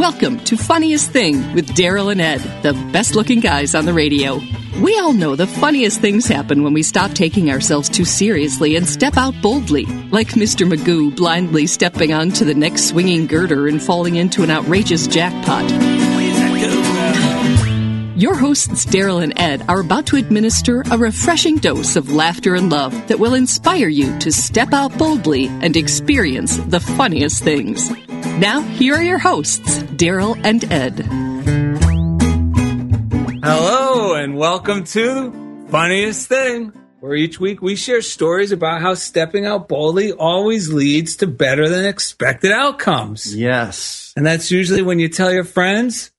Welcome to Funniest Thing with Daryl and Ed, the best looking guys on the radio. We all know the funniest things happen when we stop taking ourselves too seriously and step out boldly, like Mr. Magoo blindly stepping onto the next swinging girder and falling into an outrageous jackpot. Your hosts, Daryl and Ed, are about to administer a refreshing dose of laughter and love that will inspire you to step out boldly and experience the funniest things. Now, here are your hosts, Daryl and Ed. Hello, and welcome to Funniest Thing, where each week we share stories about how stepping out boldly always leads to better than expected outcomes. Yes. And that's usually when you tell your friends,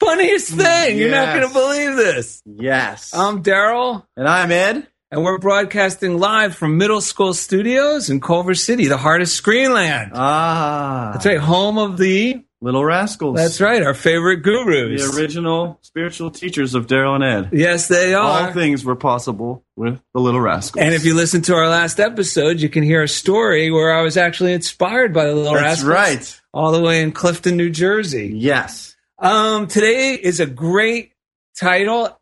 funniest thing. You're not going to believe this. Yes. I'm Daryl, and I'm Ed. And we're broadcasting live from Middle School Studios in Culver City, the heart of Screenland. Ah. That's right, home of the. Little Rascals. That's right, our favorite gurus. The original spiritual teachers of Daryl and Ed. yes, they are. All things were possible with the Little Rascals. And if you listen to our last episode, you can hear a story where I was actually inspired by the Little That's Rascals. That's right. All the way in Clifton, New Jersey. Yes. Um, today is a great title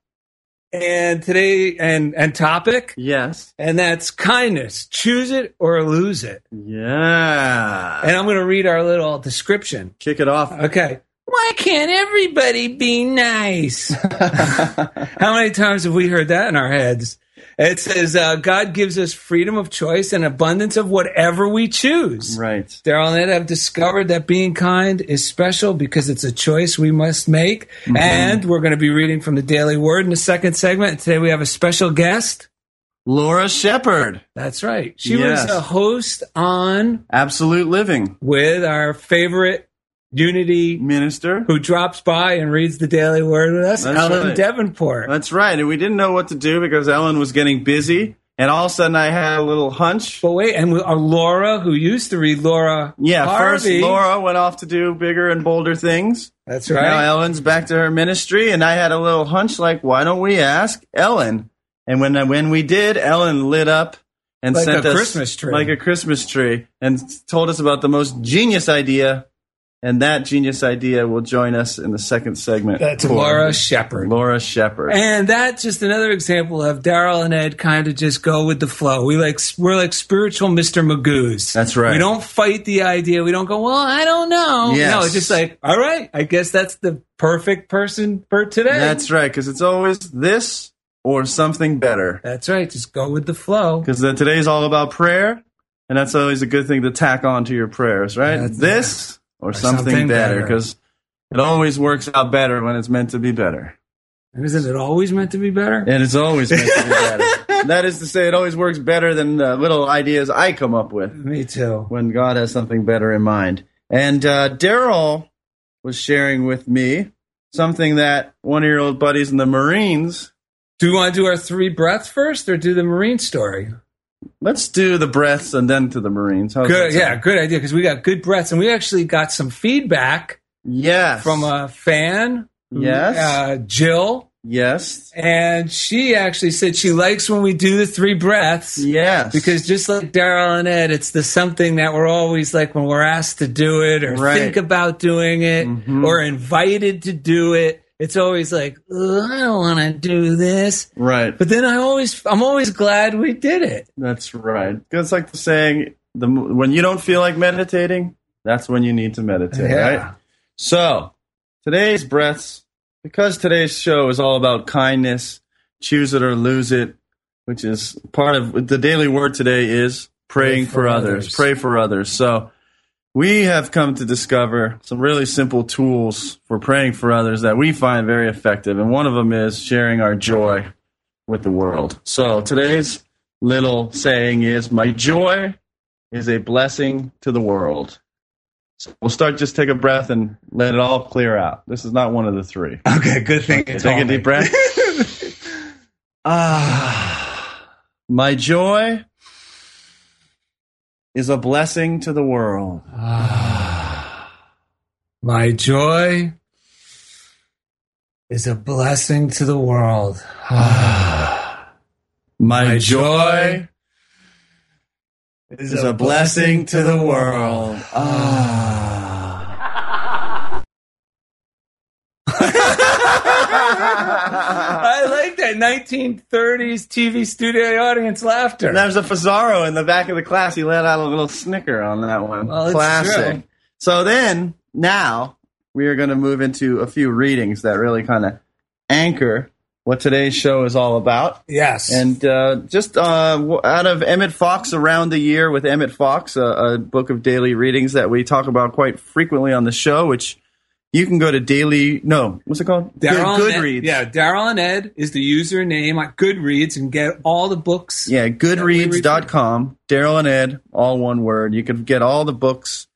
and today and and topic, Yes. and that's kindness. Choose it or lose it. Yeah. And I'm going to read our little description. Kick it off. Okay. Why can't everybody be nice? How many times have we heard that in our heads? It says uh, God gives us freedom of choice and abundance of whatever we choose. right. Daryl and Ed have discovered that being kind is special because it's a choice we must make. And we're going to be reading from the Daily Word in the second segment. Today we have a special guest. Laura Shepard. That's right. She Yes. was a host on Absolute Living. with our favorite Unity Minister. who drops by and reads the Daily Word with us, That's Ellen right. Debenport. That's right. And we didn't know what to do because Ellen was getting busy. And all of a sudden I had a little hunch. But wait, and we, uh, Laura, who used to read Laura Yeah, first Laura went off to do bigger and bolder things. That's right. Now. Ellen's back to her ministry, and I had a little hunch like, why don't we ask Ellen? And when when we did, Ellen lit up and Like sent a us Christmas tree. like a Christmas tree, and told us about the most genius idea. And that genius idea will join us in the second segment. That's for Laura Shepard. Laura Shepard. And that's just another example of Daryl and Ed kind of just go with the flow. We like we're like spiritual Mr. Magoo's. That's right. We don't fight the idea. We don't go, well, I don't know. Yes. No, it's just like, all right, I guess that's the perfect person for today. That's right, because it's always this or something better. That's right. Just go with the flow. Because today's all about prayer, and that's always a good thing to tack on to your prayers, right? That's- this or, something, something better, because it always works out better when it's meant to be better. Isn't it always meant to be better? And it's always meant to be better. that is to say, it always works better than the little ideas I come up with Me too. when God has something better in mind. And uh, Daryl was sharing with me something that one of your old buddies in the Marines. Do we want to do our three breaths first or do the Marine story? Let's do the breaths and then to the Marines. How's Good. Yeah, good idea because we got good breaths and we actually got some feedback Yes. from a fan Yes. uh, Jill, yes. and she actually said she likes when we do the three breaths. Yes. Because just like Daryl and Ed, it's the something that we're always like when we're asked to do it or Right. think about doing it Mhm. or invited to do it. It's always like, I don't want to do this. right. But then I always, I'm always glad we did it. That's right. It's like the saying, the when you don't feel like meditating, that's when you need to meditate, right? So, today's breaths, because today's show is all about kindness, choose it or lose it, which is part of the daily word today is praying Pray for, for others. others. Pray for others. So, we have come to discover some really simple tools for praying for others that we find very effective. And one of them is sharing our joy with the world. So, today's little saying is My joy is a blessing to the world. So we'll start, just take a breath and let it all clear out. This is not one of the three. Okay, good thing. Okay, take a deep breath. ah, my joy is a blessing to the world. My joy is a blessing to the world. My, My joy joy is a blessing to the world. Ah. That 1930s TV studio audience laughter. And there's a Fazaro in the back of the class. He let out a little snicker on that one. Well, Classic. So then, now we are going to move into a few readings that really kind of anchor what today's show is all about. yes. And uh, just uh, out of Emmett Fox Around the Year with Emmett Fox, a, a book of daily readings that we talk about quite frequently on the show, which you can go to daily, no, what's it called? Daryl Good, Goodreads. yeah, Daryl and Ed is the username on Goodreads and get all the books. Yeah, goodreads.com. Daryl and Ed, all one word. You can get all the books.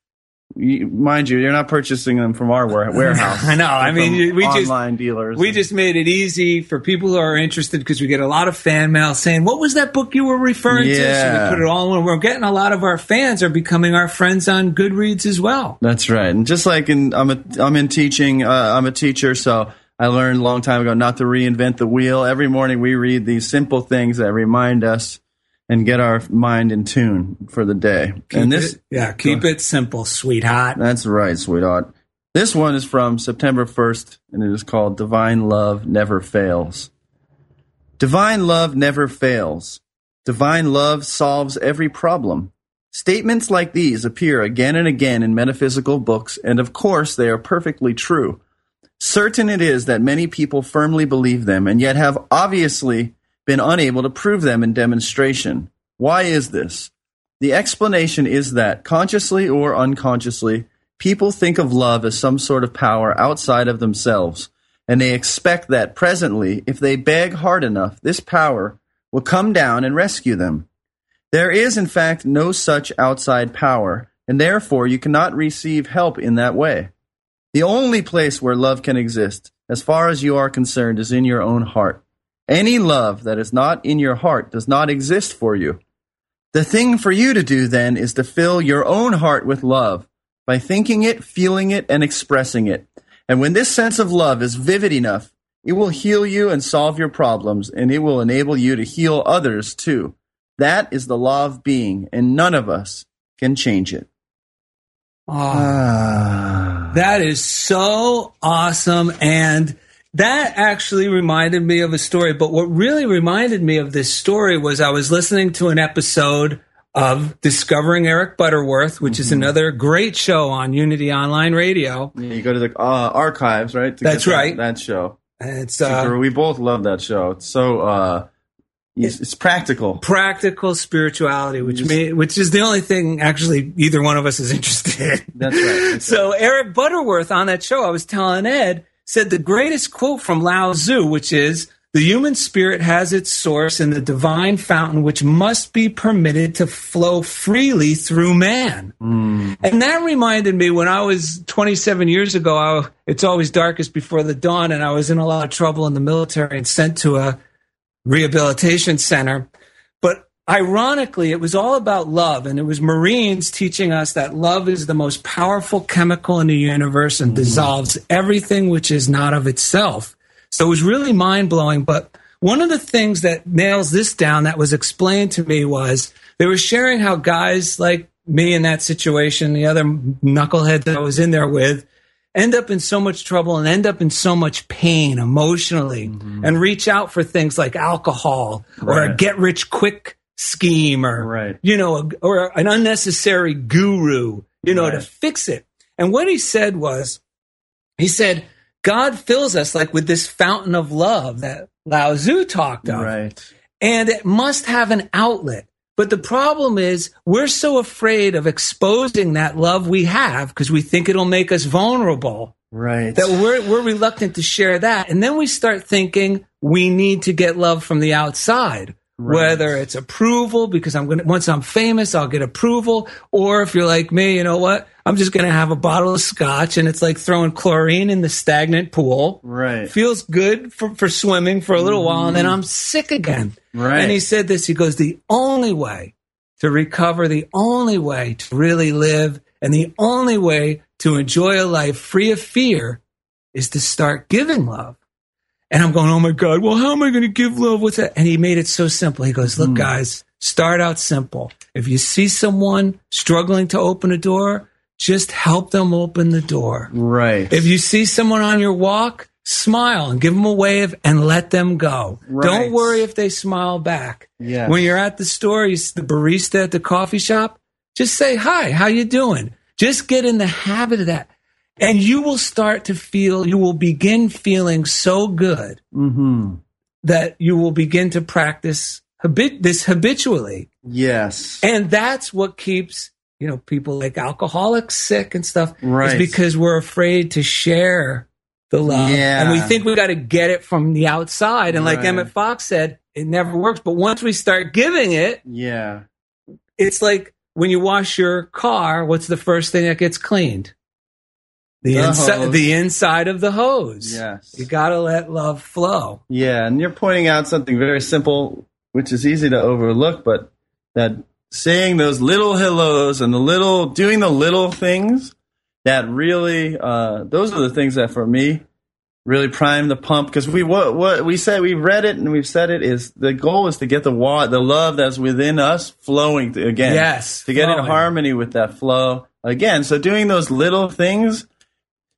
You, mind you, you're not purchasing them from our warehouse. I know. I mean, we just- online dealers. We just made it easy for people who are interested because we get a lot of fan mail saying, "What was that book you were referring to?" So Yeah. we put it all in. We're getting a lot of our fans are becoming our friends on Goodreads as well. That's right. And just like in, I'm a, I'm in teaching. Uh, I'm a teacher, so I learned a long time ago not to reinvent the wheel. Every morning we read these simple things that remind us and get our mind in tune for the day. and this, It- yeah, keep it simple, sweetheart. That's right, sweetheart. This one is from September 1st, and it is called Divine Love Never Fails. Divine love never fails. Divine love solves every problem. Statements like these appear again and again in metaphysical books, and of course they are perfectly true. Certain it is that many people firmly believe them, and yet have obviously been unable to prove them in demonstration. Why is this? The explanation is that, consciously or unconsciously, people think of love as some sort of power outside of themselves, and they expect that presently, if they beg hard enough, this power will come down and rescue them. There is, in fact, no such outside power, and therefore you cannot receive help in that way. The only place where love can exist, as far as you are concerned, is in your own heart. Any love that is not in your heart does not exist for you. The thing for you to do then is to fill your own heart with love by thinking it, feeling it, and expressing it. And when this sense of love is vivid enough, it will heal you and solve your problems, and it will enable you to heal others too. That is the law of being, and none of us can change it. Oh, that is so awesome. And that actually reminded me of a story. But what really reminded me of this story was I was listening to an episode of Discovering Eric Butterworth, which is another great show on Unity Online Radio. Yeah, you go to the uh, archives, right? That's get that- right. That show. It's uh, we both love that show. It's so uh, it's, it's practical. practical spirituality, which may, which is the only thing actually either one of us is interested in. That's right. So Eric Butterworth on that show, I was telling Ed, said the greatest quote from Lao Tzu, which is the human spirit has its source in the divine fountain, which must be permitted to flow freely through man. Hmm. And that reminded me when I was 27 years ago, I, it's always darkest before the dawn, and I was in a lot of trouble in the military and sent to a rehabilitation center. Ironically, it was all about love, and it was Marines teaching us that love is the most powerful chemical in the universe and dissolves everything which is not of itself. So it was really mind blowing. But one of the things that nails this down that was explained to me was they were sharing how guys like me in that situation, the other knucklehead that I was in there with, end up in so much trouble and end up in so much pain emotionally mm-hmm. and reach out for things like alcohol right. or a get rich quick scheme or, right. you know, a, or an unnecessary guru, you know, right. to fix it. And what he said was, he said, God fills us like with this fountain of love that Lao Tzu talked of. Right. And it must have an outlet. But the problem is we're so afraid of exposing that love we have because we think it'll make us vulnerable. Right. That we're, we're reluctant to share that. And then we start thinking we need to get love from the outside. Right. Whether it's approval because I'm going to, once I'm famous, I'll get approval. Or if you're like me, you know what? I'm just going to have a bottle of scotch and it's like throwing chlorine in the stagnant pool. Right. Feels good for, for swimming for a little mm. while and then I'm sick again. Right. And he said this, he goes, the only way to recover, the only way to really live and the only way to enjoy a life free of fear is to start giving love. And I'm going, oh my God, well, how am I going to give love? What's that? And he made it so simple. He goes, look, mm. guys, start out simple. If you see someone struggling to open a door, just help them open the door. Right. If you see someone on your walk, smile and give them a wave and let them go. Right. Don't worry if they smile back. Yes. When you're at the store, you the barista at the coffee shop, just say, hi, how you doing? Just get in the habit of that. And you will start to feel, you will begin feeling so good mm-hmm. that you will begin to practice habit- this habitually. Yes. And that's what keeps you know, people like alcoholics sick and stuff. Right. Is because we're afraid to share the love. Yeah. And we think we got to get it from the outside. And like. Emmett Fox said, it never works. But once we start giving it, yeah, it's like when you wash your car, what's the first thing that gets cleaned? The, the inside, the inside of the hose. Yes, you got to let love flow. Yeah, and you're pointing out something very simple, which is easy to overlook, but that saying those little hellos and the little doing the little things that really uh, those are the things that for me really prime the pump because we what what we said we read it and we've said it is the goal is to get the wa- the love that's within us flowing to, again yes to get flowing. in harmony with that flow again so doing those little things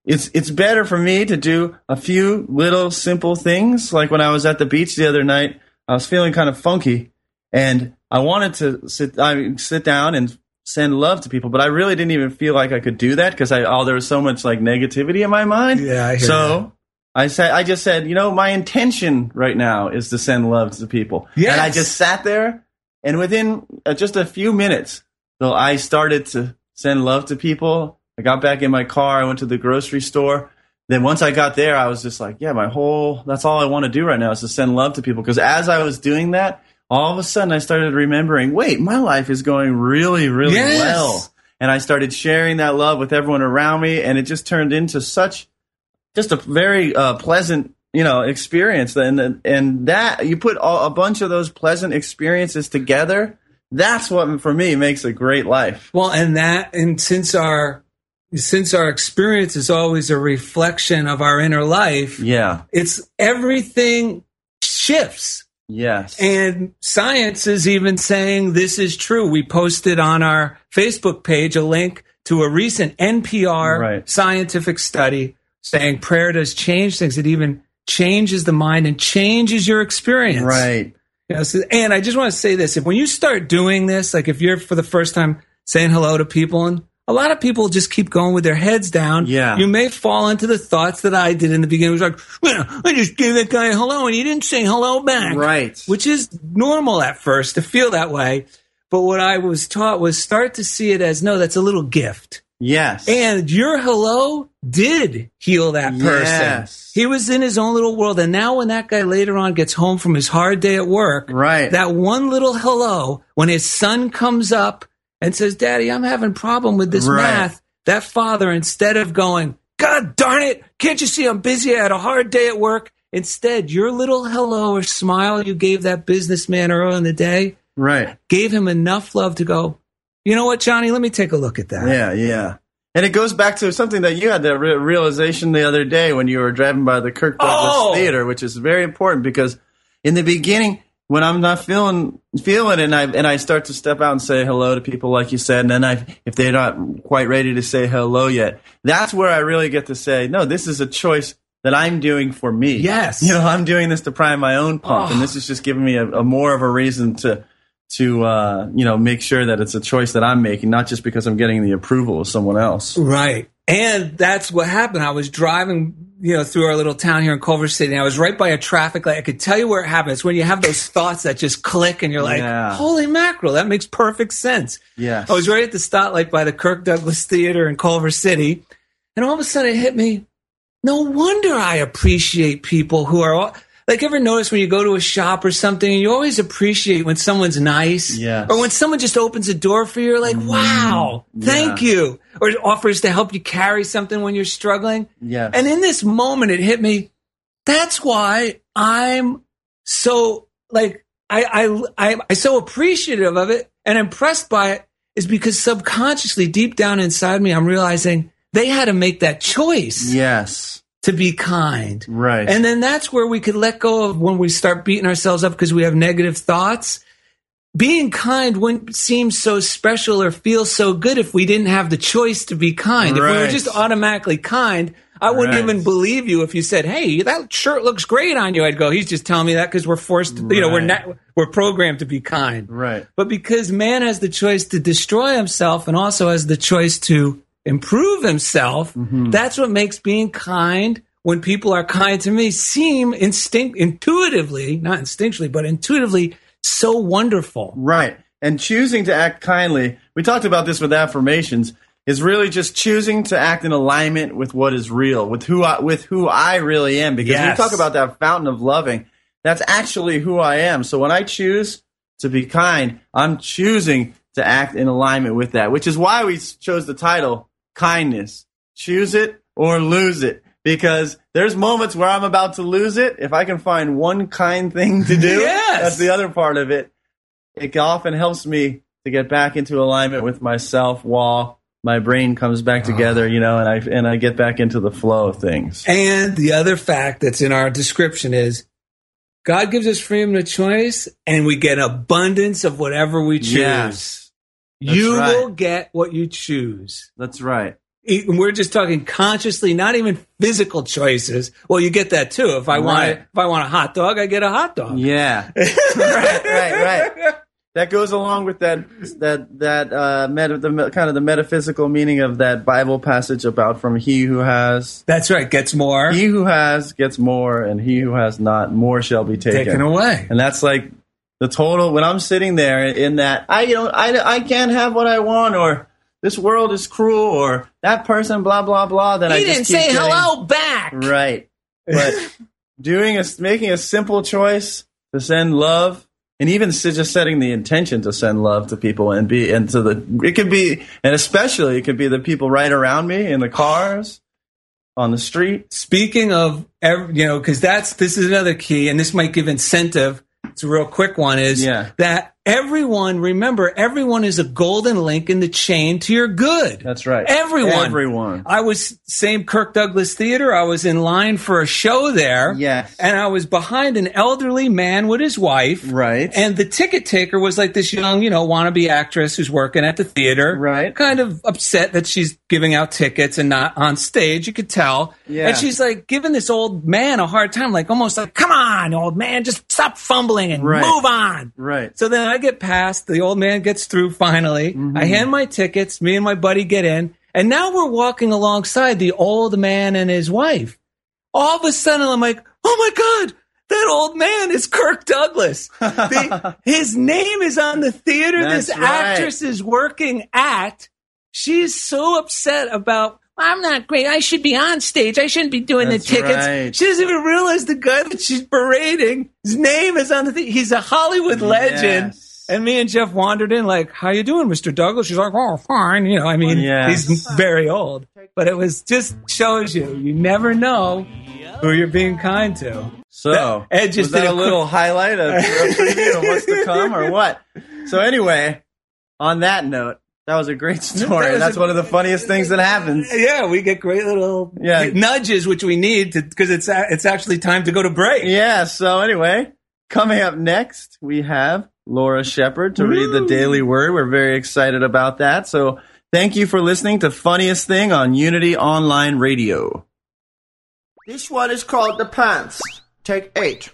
it's it's better for me to do a few little simple things like when I was at the beach the other night I was feeling kind of funky and I wanted to sit I sit down and send love to people, but I really didn't even feel like I could do that because I oh there was so much like negativity in my mind. Yeah, I so. That. I said, I just said, you know, my intention right now is to send love to people. Yes. And I just sat there, and within uh, just a few minutes, so I started to send love to people. I got back in my car. I went to the grocery store. Then once I got there, I was just like, yeah, my whole, that's all I want to do right now is to send love to people. Because as I was doing that, all of a sudden I started remembering, wait, my life is going really, really yes. well. And I started sharing that love with everyone around me, and it just turned into such, just a very uh, pleasant, you know, experience. And and that you put all, a bunch of those pleasant experiences together. That's what for me makes a great life. Well, and that, and since our since our experience is always a reflection of our inner life, yeah, it's everything shifts Yes. And science is even saying this is true. We posted on our Facebook page a link to a recent NPR right. scientific study saying prayer does change things. It even changes the mind and changes your experience. Right. Yes. and I just want to say this. If when you start doing this, like if you're for the first time saying hello to people and a lot of people just keep going with their heads down. Yeah. You may fall into the thoughts that I did in the beginning. It was like, well, I just gave that guy a hello and he didn't say hello back. Right. Which is normal at first to feel that way. But what I was taught was start to see it as no, that's a little gift. Yes. And your hello did heal that person. Yes. He was in his own little world. And now when that guy later on gets home from his hard day at work, right. that one little hello, when his son comes up and says, Daddy, I'm having problem with this right. math. That father, instead of going, God darn it, can't you see I'm busy? I had a hard day at work. Instead, your little hello or smile you gave that businessman earlier in the day Right. gave him enough love to go, you know what, Johnny, let me take a look at that. Yeah, yeah. And it goes back to something that you had that re- realization the other day when you were driving by the Kirk Douglas Oh! Theater, which is very important because in the beginning, when I'm not feeling feeling and I and I start to step out and say hello to people, like you said, and then I if they're not quite ready to say hello yet, that's where I really get to say, no, this is a choice that I'm doing for me. Yes. you know, I'm doing this to prime my own pump, Oh. and this is just giving me a, a more of a reason to to uh, you know make sure that it's a choice that I'm making, not just because I'm getting the approval of someone else. Right. And that's what happened. I was driving, you know, through our little town here in Culver City, and I was right by a traffic light. I could tell you where it happens when you have those thoughts that just click, and you're like, Yeah. "Holy mackerel, that makes perfect sense." Yeah, I was right at the stoplight by the Kirk Douglas Theater in Culver City, and all of a sudden it hit me. No wonder I appreciate people who are all, like. Ever notice when you go to a shop or something, you always appreciate when someone's nice, Yes. Mm-hmm. or when someone just opens a door for you. You're like, "Wow, thank Yeah. you," or offers to help you carry something when you're struggling. Yes. And in this moment, it hit me. That's why I'm so like I I I I'm so appreciative of it and impressed by it is because subconsciously, deep down inside me, I'm realizing they had to make that choice yes. To be kind. Right. And then that's where we could let go of when we start beating ourselves up because we have negative thoughts. Being kind wouldn't seem so special or feel so good if we didn't have the choice to be kind. If we were just automatically kind, I wouldn't Right. even believe you if you said, "Hey, that shirt looks great on you." I'd go, "He's just telling me that because we're forced, to, you know, we're not, we're programmed to be kind." right. But because man has the choice to destroy himself and also has the choice to improve himself, Mm-hmm. that's what makes being kind when people are kind to me seem instinct intuitively, not instinctually, but intuitively so wonderful. Right. And choosing to act kindly, we talked about this with affirmations, is really just choosing to act in alignment with what is real, with who I, with who I really am. Because Yes. we talk about that fountain of loving, that's actually who I am. So when I choose to be kind, I'm choosing to act in alignment with that, which is why we chose the title Kindness. Choose it or lose it. Because there's moments where I'm about to lose it. If I can find one kind thing to do, Yes. that's the other part of it it often helps me to get back into alignment with myself while my brain comes back ah. together, you know, and I and I get back into the flow of things. And the other fact that's in our description is God gives us freedom of choice and we get abundance of whatever we choose. Yes, That's you right. will get what you choose. that's right. We're just talking consciously, not even physical choices. Well, you get that too. If I want, if I want a hot dog, I get a hot dog. Yeah, right, right, right. That goes along with that that that uh, meta, the kind of the metaphysical meaning of that Bible passage about from he who has That's right. Gets more he who has gets more, and he who has not more shall be taken. taken away. And that's like the total when I'm sitting there in that I you know I, I can't have what I want or this world is cruel or that person blah blah blah then I He just didn't keep say getting- hello back. right but doing a making a simple choice to send love and even just setting the intention to send love to people and be and to the it could be and especially it could be the people right around me in the cars on the street Speaking of, ev- you know, because that's this is another key, and this might give incentive. It's a real quick one. Is Yeah. that everyone? Remember, everyone is a golden link in the chain to your good. that's right Everyone. everyone I was same Kirk Douglas Theater. I was in line for a show there. Yes. And I was behind an elderly man with his wife. Right. And the ticket taker was like this young, you know, wannabe actress who's working at the theater. Right. Kind of upset that she's giving out tickets and not on stage. You could tell. Yeah. And she's like giving this old man a hard time, like almost like, come on, old man, just stop fumbling and Right. move on. right So then I get past, the old man gets through finally. I mm-hmm. hand my tickets, me and my buddy get in, and now we're walking alongside the old man and his wife. All of a sudden I'm like, oh my God, that old man is Kirk Douglas. The- his name is on the theater this That's right. actress is working at. She's so upset about. I'm not great. I should be on stage. I shouldn't be doing That's the tickets. right. She doesn't even realize the guy that she's berating. His name is on the thing. He's a Hollywood legend. Yes. And me and Jeff wandered in like, "How you doing, Mister Douglas?" She's like, "Oh, fine." You know, I mean, he's very old, but it was just shows you you never know who you're being kind to. So, Ed just was that did a little highlight of of what's to come or what? So anyway, on that note, that was a great story. That That's a- one of the funniest things that happens. Yeah, we get great little Yeah. nudges, which we need to because it's it's actually time to go to break. Yeah, so anyway, coming up next, we have Laura Shepard to read the Daily Word. We're very excited about that. So thank you for listening to Funniest Thing on Unity Online Radio. This one is called The Pants. Take eight.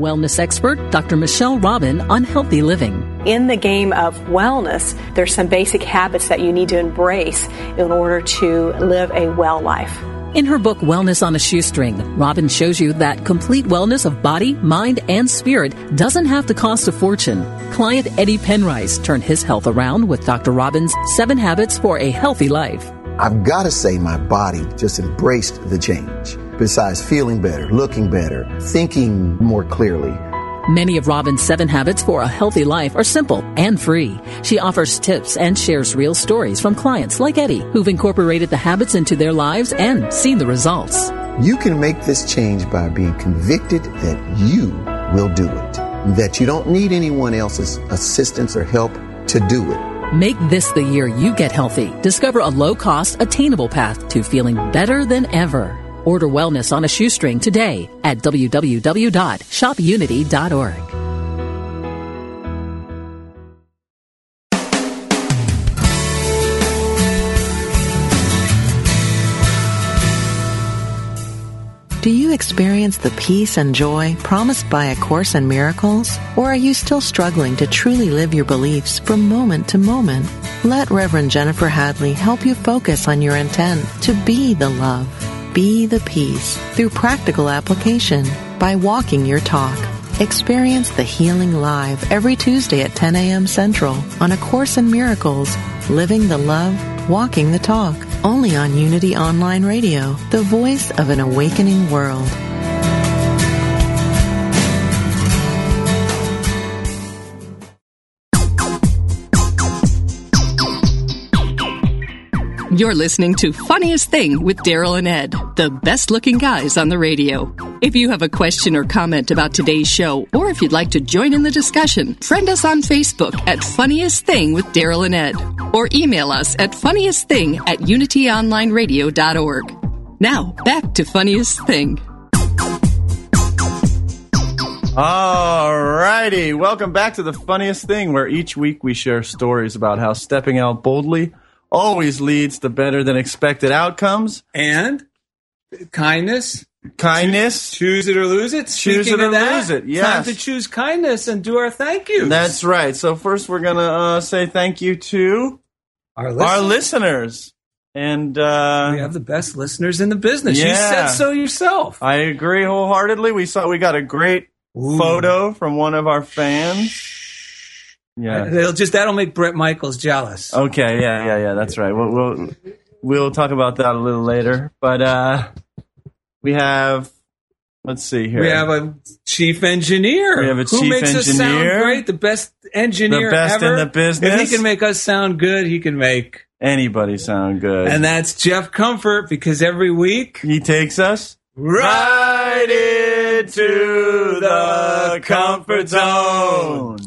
Wellness expert Dr. Michelle Robin on healthy living. In the game of wellness, there's some basic habits that you need to embrace in order to live a well life. In her book Wellness on a Shoestring, Robin shows you that complete wellness of body, mind, and spirit doesn't have to cost a fortune. Client Eddie Penrice turned his health around with Dr. Robin's Seven Habits for a Healthy Life. I've got to say, my body just embraced the change. Besides feeling better, looking better, thinking more clearly. Many of Robin's seven habits for a healthy life are simple and free. She offers tips and shares real stories from clients like Eddie, who've incorporated the habits into their lives and seen the results. You can make this change by being convicted that you will do it, that you don't need anyone else's assistance or help to do it. Make this the year you get healthy. Discover a low cost, attainable path to feeling better than ever. Order wellness on a shoestring today at www.shopunity.org. Do you experience the peace and joy promised by A Course in Miracles? Or are you still struggling to truly live your beliefs from moment to moment? Let Reverend Jennifer Hadley help you focus on your intent to be the love, be the peace through practical application by walking your talk. Experience the healing live every Tuesday at 10 a.m. Central on A Course in Miracles, Living the Love, Walking the Talk, only on Unity Online Radio, the voice of an awakening world. You're listening to Funniest Thing with Daryl and Ed, the best looking guys on the radio. If you have a question or comment about today's show, or if you'd like to join in the discussion, friend us on Facebook at Funniest Thing with Daryl and Ed, or email us at funniestthing at unityonlineradio.org. Now, back to Funniest Thing. All righty. Welcome back to the funniest thing, where each week we share stories about how stepping out boldly always leads to better than expected outcomes. And kindness, Kindness. choose it or lose it. Choose it or that, lose it, Time to choose kindness and do our thank yous. That's right. So first, we're gonna uh, say thank you to our our listeners. listeners, and uh, We have the best listeners in the business. You said so yourself. I agree wholeheartedly. We saw we got a great Ooh. photo from one of our fans. Yeah. It'll just that'll make Bret Michaels jealous. Okay. Yeah. Yeah. Yeah. That's right. We'll we'll, we'll talk about that a little later. But uh, we have, let's see here. We have a chief engineer. We have a who chief makes us sound engineer. great. The best engineer The best in the business. If he can make us sound good, he can make. anybody sound good. And that's Jeff Comfort because every week he takes us right into the comfort zone.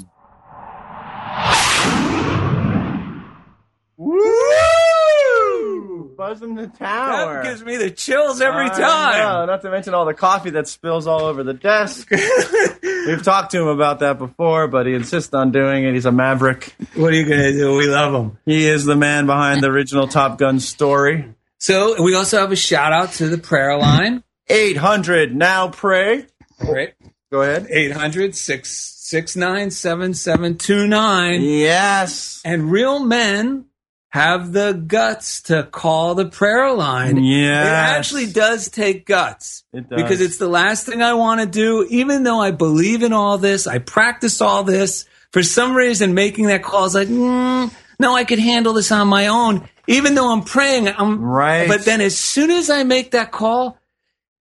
Woo! Buzzing the tower. That gives me the chills every I time. know, not to mention all the coffee that spills all over the desk. We've talked to him about that before, but he insists on doing it. He's a maverick. What are you gonna do? We love him. He is the man behind the original Top Gun story. So we also have a shout out to the prayer line. 800 now pray. Right. Go ahead. 800 669 7729. Yes. And real men have the guts to call the prayer line. Yeah. It actually does take guts. It does. Because it's the last thing I want to do. Even though I believe in all this, I practice all this. For some reason, making that call is like, mm, no, I could handle this on my own. Even though I'm praying, I'm Right. But then as soon as I make that call,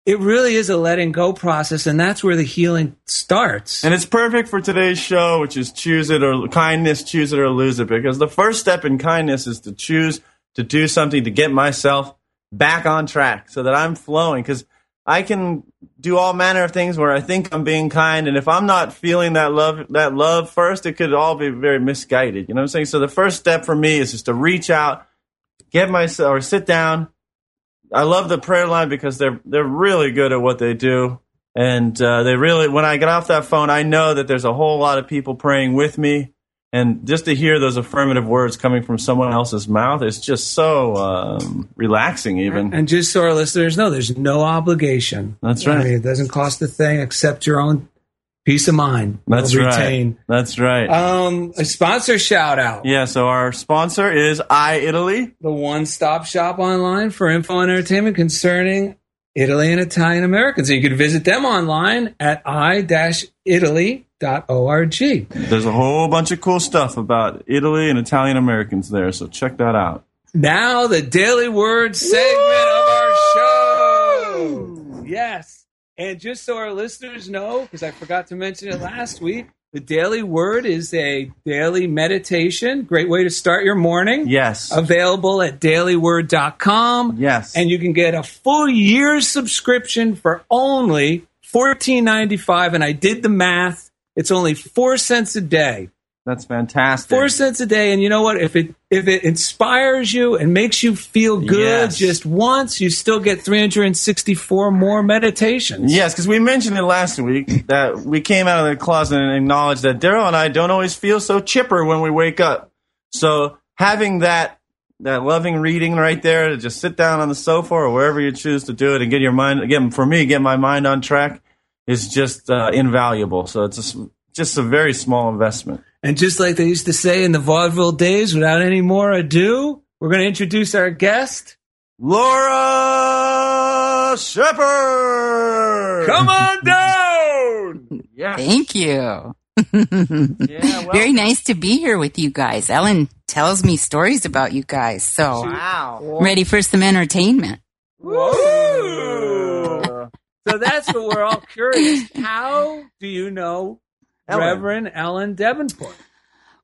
it really is a letting go process, and that's where the healing starts. And it's perfect for today's show, which is choose it or kindness, choose it or lose it. Because the first step in kindness is to choose to do something to get myself back on track so that I'm flowing. Because I can do all manner of things where I think I'm being kind, and if I'm not feeling that love, that love first, it could all be very misguided. You know what I'm saying? So the first step for me is just to reach out, get myself or sit down. I love the prayer line because they're they're really good at what they do, and uh, they really. When I get off that phone, I know that there's a whole lot of people praying with me, and just to hear those affirmative words coming from someone else's mouth is just so um, relaxing. Even And just so our listeners know, there's no obligation. That's I right. mean, it doesn't cost a thing except your own peace of mind. that's You'll right. That's right. Um, a sponsor shout out. yeah. So our sponsor is I Italy. The one stop shop online for info and entertainment concerning Italy and Italian Americans. You can visit them online at i-italy.org. There's a whole bunch of cool stuff about Italy and Italian Americans there. So check that out. Now the Daily Word segment of our show. Yes. And just so our listeners know, because I forgot to mention it last week, the Daily Word is a daily meditation. Great way to start your morning. Yes. Available at dailyword.com. Yes. And you can get a full year's subscription for only $14.95. And I did the math. It's only four cents a day. That's fantastic. Four cents a day, and you know what? If it if it inspires you and makes you feel good Yes. just once, you still get 364 more meditations. Yes, because we mentioned it last week that we came out of the closet and acknowledged that Daryl and I don't always feel so chipper when we wake up. So having that that loving reading right there to just sit down on the sofa or wherever you choose to do it and get your mind again for me get my mind on track is just uh, invaluable. So it's a just a very small investment. And just like they used to say in the vaudeville days, without any more ado, we're going to introduce our guest. Laura Shepard. Come on down. Yeah. Thank you. Yeah, well, Very nice to be here with you guys. Ellen tells me stories about you guys, so Wow. Ready for some entertainment. Woo! so that's what we're all curious. How do you know Ellen. Reverend Ellen Debenport?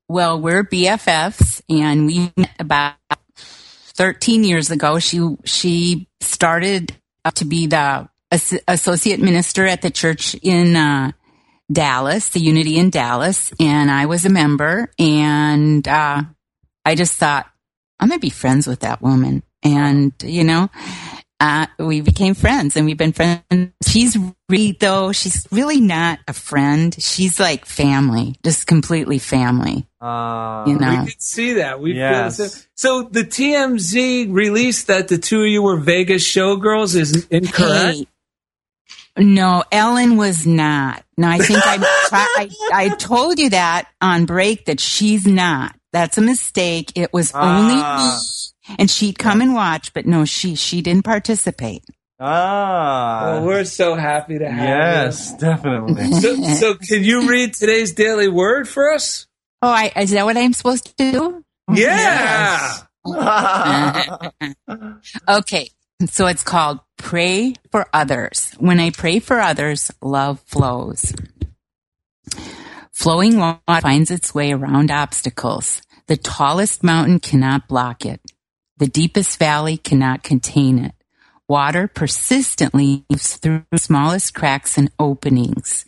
Well, we're BFFs, and we met about 13 years ago. She she started to be the associate minister at the church in uh, Dallas, the Unity in Dallas, and I was a member. And uh, I just thought I'm gonna be friends with that woman, and you know. Uh, we became friends and we've been friends. She's really, though, she's really not a friend. She's like family, just completely family. Uh, You know. We could see that. We Yes. feel so, so the TMZ release that the two of you were Vegas showgirls is incorrect. Hey, no, Ellen was not. No, I think I, I I told you that on break that she's not. That's a mistake. It was only Ah. me, and she'd come and watch, but no, she she didn't participate. Ah. Well, we're so happy to have yes, definitely. So, so can you read today's daily word for us? Oh, I, is that what I'm supposed to do? Yeah. okay, so it's called Pray for Others. When I pray for others, love flows. Flowing water finds its way around obstacles. The tallest mountain cannot block it. The deepest valley cannot contain it. Water persistently moves through the smallest cracks and openings.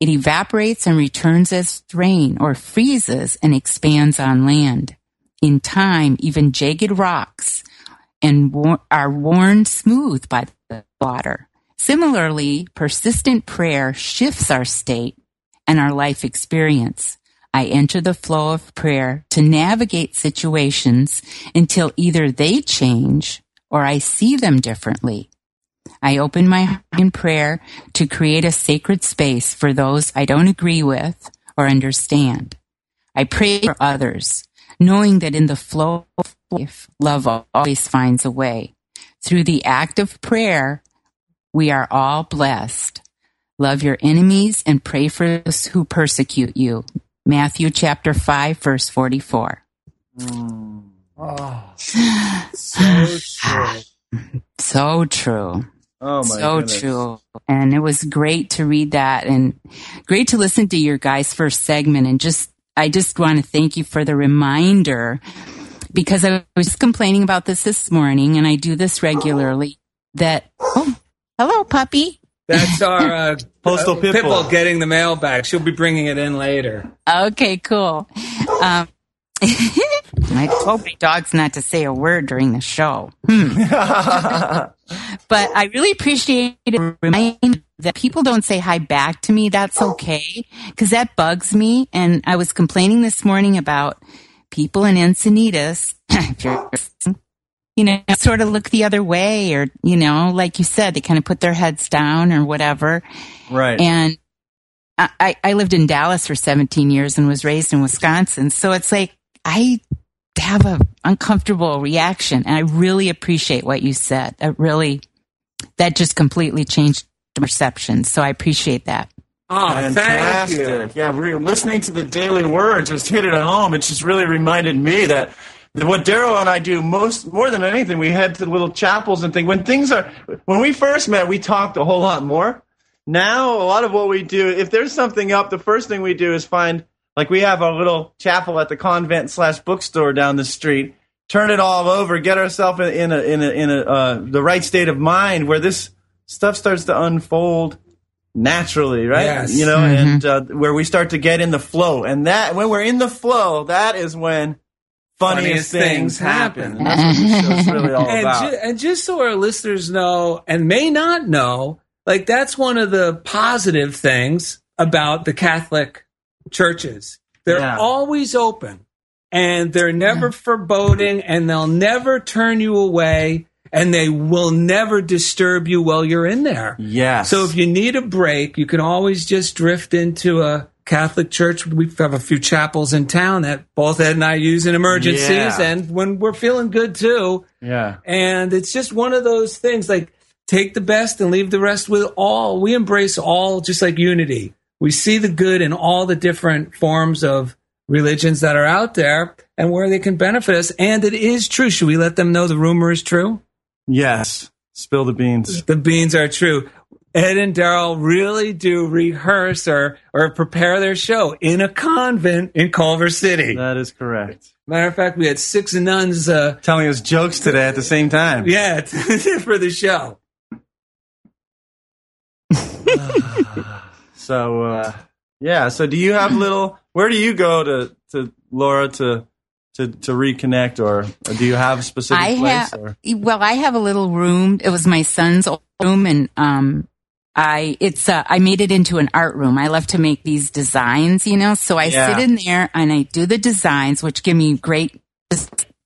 It evaporates and returns as rain or freezes and expands on land. In time, even jagged rocks and are worn smooth by the water. Similarly, persistent prayer shifts our state and our life experience. I enter the flow of prayer to navigate situations until either they change or I see them differently. I open my heart in prayer to create a sacred space for those I don't agree with or understand. I pray for others, knowing that in the flow of life, love always finds a way. Through the act of prayer, we are all blessed. Love your enemies and pray for those who persecute you. Matthew chapter 5 verse 44. Oh, so true. So true. Oh my so goodness. true. And it was great to read that and great to listen to your guys' first segment. And just, I just want to thank you for the reminder because I was complaining about this this morning and I do this regularly that, oh, hello, puppy. That's our uh, Postal uh, Pitbull. getting the mail back. She'll be bringing it in later. Okay, cool. Um, I told my dogs not to say a word during the show. Hmm. but I really appreciate it reminding that people don't say hi back to me. That's okay because that bugs me. And I was complaining this morning about people in Encinitas. if you're, you know, sort of look the other way, or you know, like you said, they kind of put their heads down or whatever. Right. And I, I- I lived in Dallas for 17 years and was raised in Wisconsin. So it's like I have a uncomfortable reaction and I really appreciate what you said. That really, that just completely changed the perception. So I appreciate that. Oh, thank you. Fantastic. Yeah, we're listening to the daily word just hit it at home. It just really reminded me that that what Daryl and I do most more than anything, we head to little chapels and things. When things are when we first met, we talked a whole lot more. Now a lot of what we do, if there's something up, the first thing we do is find like we have our little chapel at the convent slash bookstore down the street. Turn it all over, get ourselves in, in a in a in a uh, the right state of mind where this stuff starts to unfold naturally, right? Yes. You know, and uh, where we start to get in the flow, and that when we're in the flow, that is when funniest, Funniest things, things happen. happen. And that's what this really all and, about. ju- and just so our listeners know and may not know, like that's one of the positive things about the Catholic churches. They're Yeah. always open and they're never foreboding and they'll never turn you away and they will never disturb you while you're in there. yes. So if you need a break, you can always just drift into a Catholic church. We have a few chapels in town that both Ed and I use in emergencies Yeah. and when we're feeling good too. yeah. And it's just one of those things like take the best and leave the rest with all. We embrace all just like unity. We see the good in all the different forms of religions that are out there and where they can benefit us. And it is true. Should we let them know the rumor is true? Yes. Spill the beans. The beans are true. Ed and Daryl really do rehearse or, or prepare their show in a convent in Culver City. That is correct. Matter of fact, we had six nuns, uh, Telling us jokes today at the same time. yeah, for the show. So uh, yeah. So do you have little? Where do you go to to Laura to to to reconnect, or, or do you have a specific I place? have, or? well, I have a little room. It was my son's old room and, um, I, it's, uh, I made it into an art room. I love to make these designs, you know, so I Yeah. sit in there and I do the designs, which give me great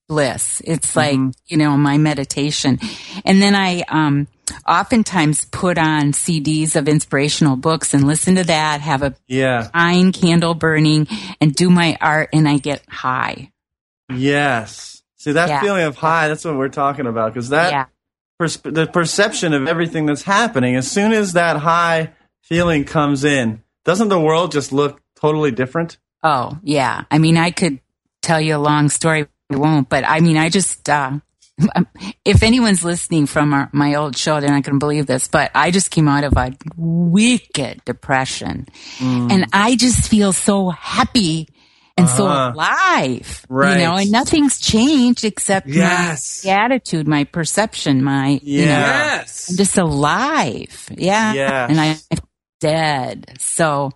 bliss. It's like, you know, my meditation. And then I, um, oftentimes put on CDs of inspirational books and listen to that, have a Yeah. pine candle burning and do my art and I get high. Yes. See that Yeah. feeling of high. That's what we're talking about because that yeah. Pers- the perception of everything that's happening. As soon as that high feeling comes in, doesn't the world just look totally different? Oh, yeah. I mean, I could tell you a long story. I won't. But I mean, I just, uh, if anyone's listening from our, my old show, they're not going to believe this, but I just came out of a wicked depression Mm. and I just feel so happy and so Uh-huh. alive, Right. you know, and nothing's changed except Yes. my attitude, my perception, my, you know, Yes. I'm just alive. Yeah. Yes. And I'm dead. So,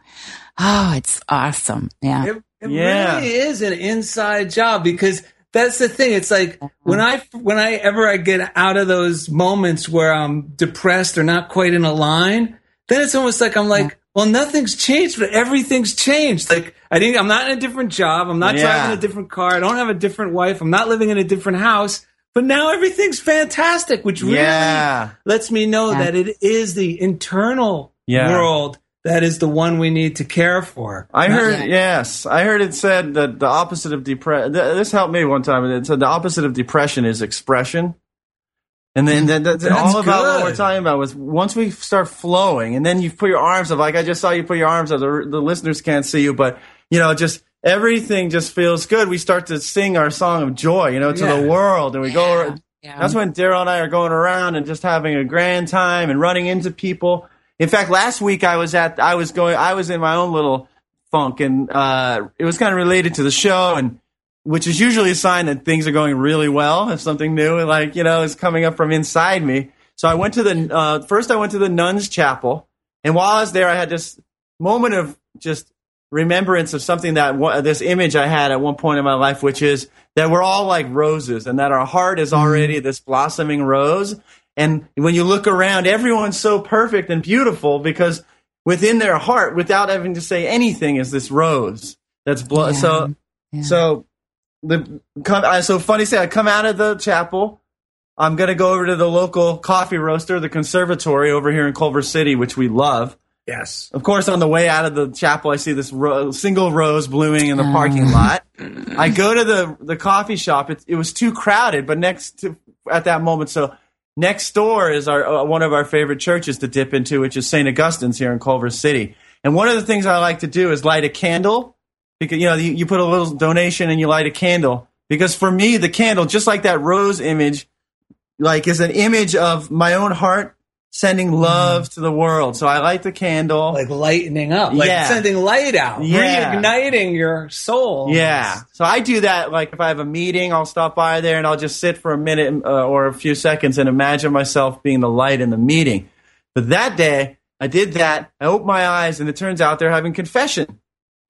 oh, it's awesome. Yeah. It, it Yeah. really is an inside job because that's the thing. It's like when I when I ever I get out of those moments where I'm depressed or not quite in a line, then it's almost like I'm like, well, nothing's changed, but everything's changed. Like I think I'm not in a different job. I'm not Yeah. driving a different car. I don't have a different wife. I'm not living in a different house. But now everything's fantastic, which really Yeah. lets me know Yeah. that it is the internal Yeah. world that is the one we need to care for. I Not- heard, yes, I heard it said that the opposite of depression. This helped me one time. It said the opposite of depression is expression, and then that, that's, That's all about what we're talking about. Was once we start flowing, and then you put your arms up. Like I just saw you put your arms up. The, the listeners can't see you, but you know, just everything just feels good. We start to sing our song of joy, you know, to Yeah. the world, and we go. Yeah. That's when Daryl and I are going around and just having a grand time and running into people. In fact, last week I was at I was going I was in my own little funk and uh, it was kind of related to the show and which is usually a sign that things are going really well if something new like you know is coming up from inside me. So I went to the uh, first I went to the nuns chapel and while I was there I had this moment of just remembrance of something that this image I had at one point in my life, which is that we're all like roses and that our heart is already this blossoming rose. And when you look around, everyone's so perfect and beautiful because within their heart, without having to say anything, is this rose that's blo- Yeah. so. Yeah. So the come, I so funny say I come out of the chapel. I'm gonna go over to the local coffee roaster, the conservatory over here in Culver City, which we love. Yes. Of course, on the way out of the chapel, I see this ro- single rose blooming in the parking lot. I go to the the coffee shop. It, it was too crowded, but next to at that moment, so next door is our uh, one of our favorite churches to dip into, which is St. Augustine's here in Culver City. And one of the things I like to do is light a candle because you know you, you put a little donation and you light a candle because for me the candle, just like that rose image, like is an image of my own heart sending love to the world. So I light the candle. Like lightening up, like Yeah. sending light out, Yeah. reigniting your soul. Yeah. So I do that. Like if I have a meeting, I'll stop by there and I'll just sit for a minute uh, or a few seconds and imagine myself being the light in the meeting. But that day, I did that. I opened my eyes and it turns out they're having confession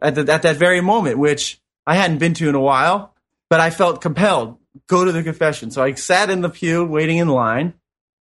at, the, at that very moment, which I hadn't been to in a while, but I felt compelled. Go to the confession. So I sat in the pew waiting in line.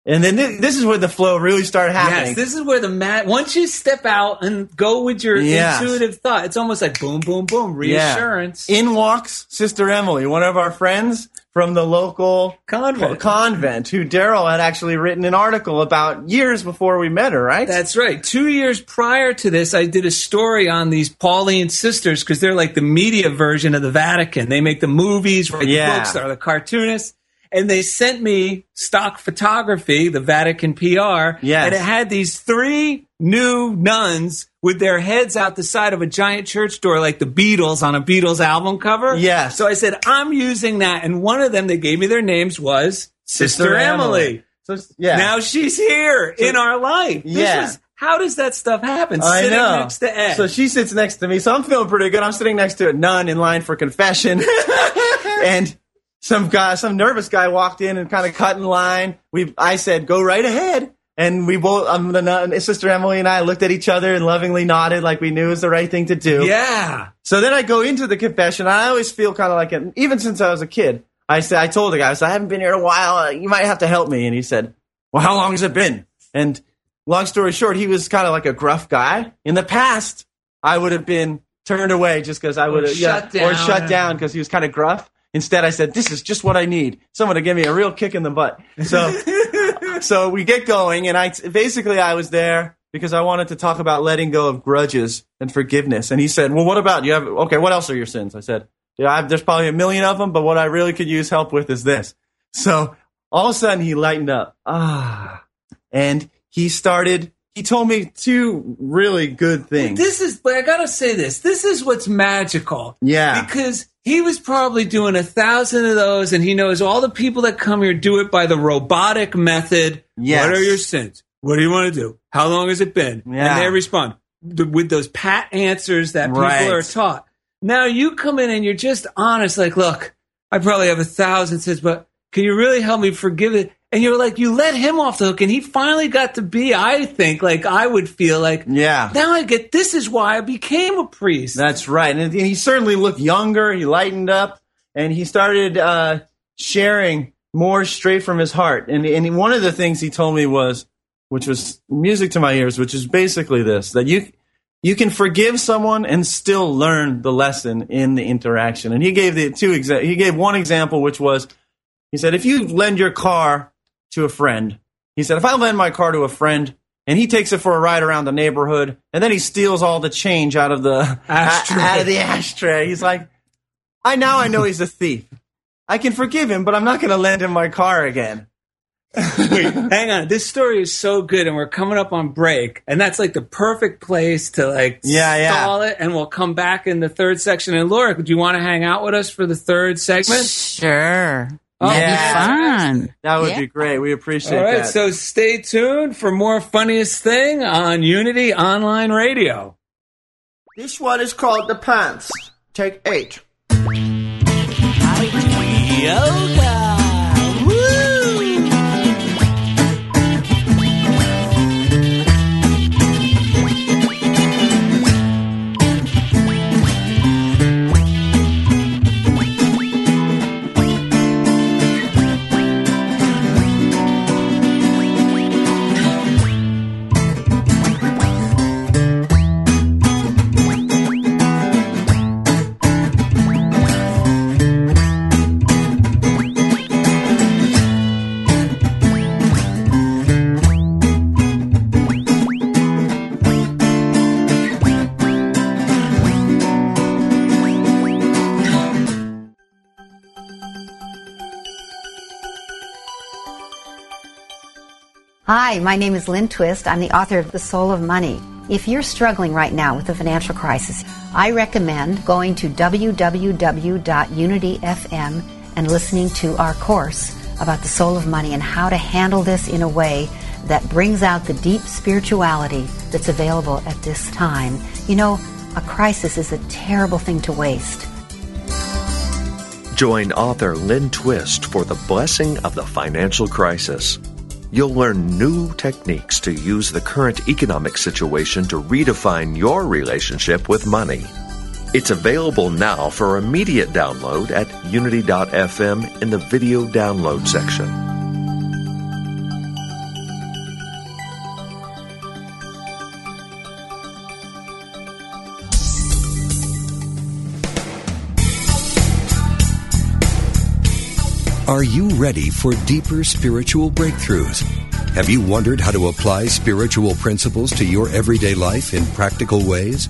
And then thi- this is where the flow really started happening. Yes, this is where the mat. Once you step out and go with your Yes. intuitive thought, it's almost like boom, boom, boom, Yeah. reassurance. In walks Sister Emily, one of our friends from the local Convent. convent, who Daryl had actually written an article about years before we met her, right? That's right. Two years prior to this, I did a story on these Pauline sisters because they're like the media version of the Vatican. They make the movies, write Yeah. the books, they're the cartoonists. And they sent me stock photography, the Vatican PR. Yes. And it had these three new nuns with their heads out the side of a giant church door, like the Beatles on a Beatles album cover. Yes. So I said, I'm using that. And one of them, they gave me their names, was Sister, Emily. So, yeah. Now she's here in our life. This Yeah. was- how does that stuff happen? I Sitting know. next to Ed. So she sits next to me, so I'm feeling pretty good. I'm sitting next to a nun in line for confession, and some guy, some nervous guy, walked in and kind of cut in line. We, I said, "Go right ahead," and we both, um, the Sister Emily and I, looked at each other and lovingly nodded, like we knew it was the right thing to do. yeah. So then I go into the confession. And I always feel kind of like even since I was a kid. I said, I told the guy, I said, I haven't been here in a while. Uh, You might have to help me. And he said, Well, how long has it been? And long story short, he was kind of like a gruff guy. In the past, I would have been turned away just because I would have shut or down. shut down because he was kind of gruff. Instead, I said, "This is just what I need. Someone to give me a real kick in the butt." So, so we get going, and I basically I was there because I wanted to talk about letting go of grudges and forgiveness. And he said, "Well, what about you have? Okay, what else are your sins?" I said, "Yeah, I've, there's probably a million of them, but what I really could use help with is this." So all of a sudden, he lightened up. Ah, and he started he told me two really good things. This is, but I gotta say this. This is what's magical. Yeah. Because he was probably doing a thousand of those, and he knows all the people that come here do it by the robotic method. Yes. What are your sins? What do you want to do? How long has it been? Yeah. And they respond with those pat answers that people Right. are taught. Now you come in and you're just honest, like, look, I probably have a thousand sins, but can you really help me forgive it? And you're like, you let him off the hook, and he finally got to be, I think, like I would feel like, Yeah. now I get this is why I became a priest. That's right. And he certainly looked younger. He lightened up and he started uh, sharing more straight from his heart. And, and one of the things he told me was, which was music to my ears, which is basically this that you, you can forgive someone and still learn the lesson in the interaction. And he gave the two exa- he gave one example, which was he said, if you lend your car to a friend, he said, if I lend my car to a friend and he takes it for a ride around the neighborhood and then he steals all the change out of the Ashtray. out of the ashtray, he's like, I now I know he's a thief. I can forgive him, but I'm not going to lend him my car again. Wait, hang on. This story is so good, and we're coming up on break, and that's like the perfect place to like Yeah, yeah. stall it, and we'll come back in the third section. And Laura, do you want to hang out with us for the third segment? Sure. Oh, That'd yeah. be fun. That would Yeah. be great. We appreciate All right, that. so stay tuned for more funniest thing on Unity Online Radio. This one is called the pants. Take eight. Hi, my name is Lynn Twist. I'm the author of The Soul of Money. If you're struggling right now with a financial crisis, I recommend going to www.unityfm and listening to our course about the soul of money and how to handle this in a way that brings out the deep spirituality that's available at this time. You know, a crisis is a terrible thing to waste. Join author Lynn Twist for the blessing of the financial crisis. You'll learn new techniques to use the current economic situation to redefine your relationship with money. It's available now for immediate download at unity.fm in the video download section. Are you ready for deeper spiritual breakthroughs? Have you wondered how to apply spiritual principles to your everyday life in practical ways?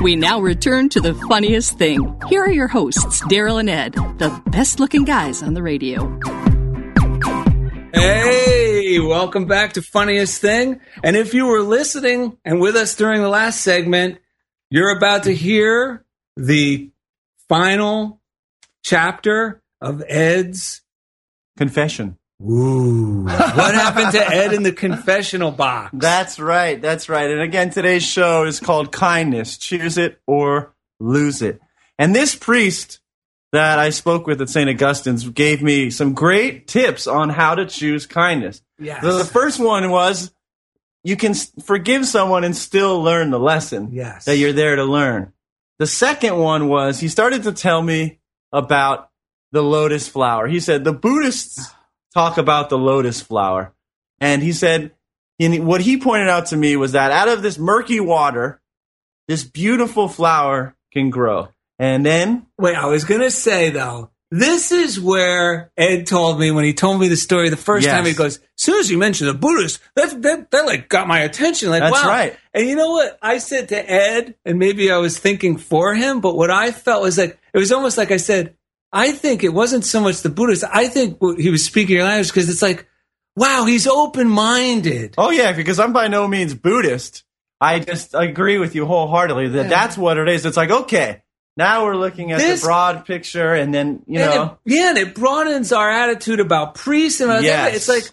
We now return to the funniest thing. Here are your hosts, Daryl and Ed, the best looking guys on the radio. Hey, welcome back to Funniest Thing. And if you were listening and with us during the last segment, you're about to hear the final chapter of Ed's confession. Ooh. what happened to Ed in the confessional box? That's right. That's right. And again, today's show is called Kindness. Choose it or lose it. And this priest that I spoke with at St. Augustine's gave me some great tips on how to choose kindness. Yes. So the first one was you can forgive someone and still learn the lesson Yes. that you're there to learn. The second one was he started to tell me about the lotus flower. He said the Buddhists talk about the lotus flower. And he said, and what he pointed out to me was that out of this murky water, this beautiful flower can grow. And then, Wait, I was going to say though, this is where Ed told me when he told me the story the first Yes. time. He goes, "As soon as you mentioned the Buddhists, that that that like got my attention." Like, That's wow. right. And you know what I said to Ed, and maybe I was thinking for him, but what I felt was like it was almost like I said, I think it wasn't so much the Buddhist. I think he was speaking your language because it's like, wow, he's open minded. oh yeah, because I'm by no means Buddhist. I just agree with you wholeheartedly that Yeah. that's what it is. It's like, okay, now we're looking at This- the broad picture and then, you And know, it, yeah, and it broadens our attitude about priests and about Yes. It's like,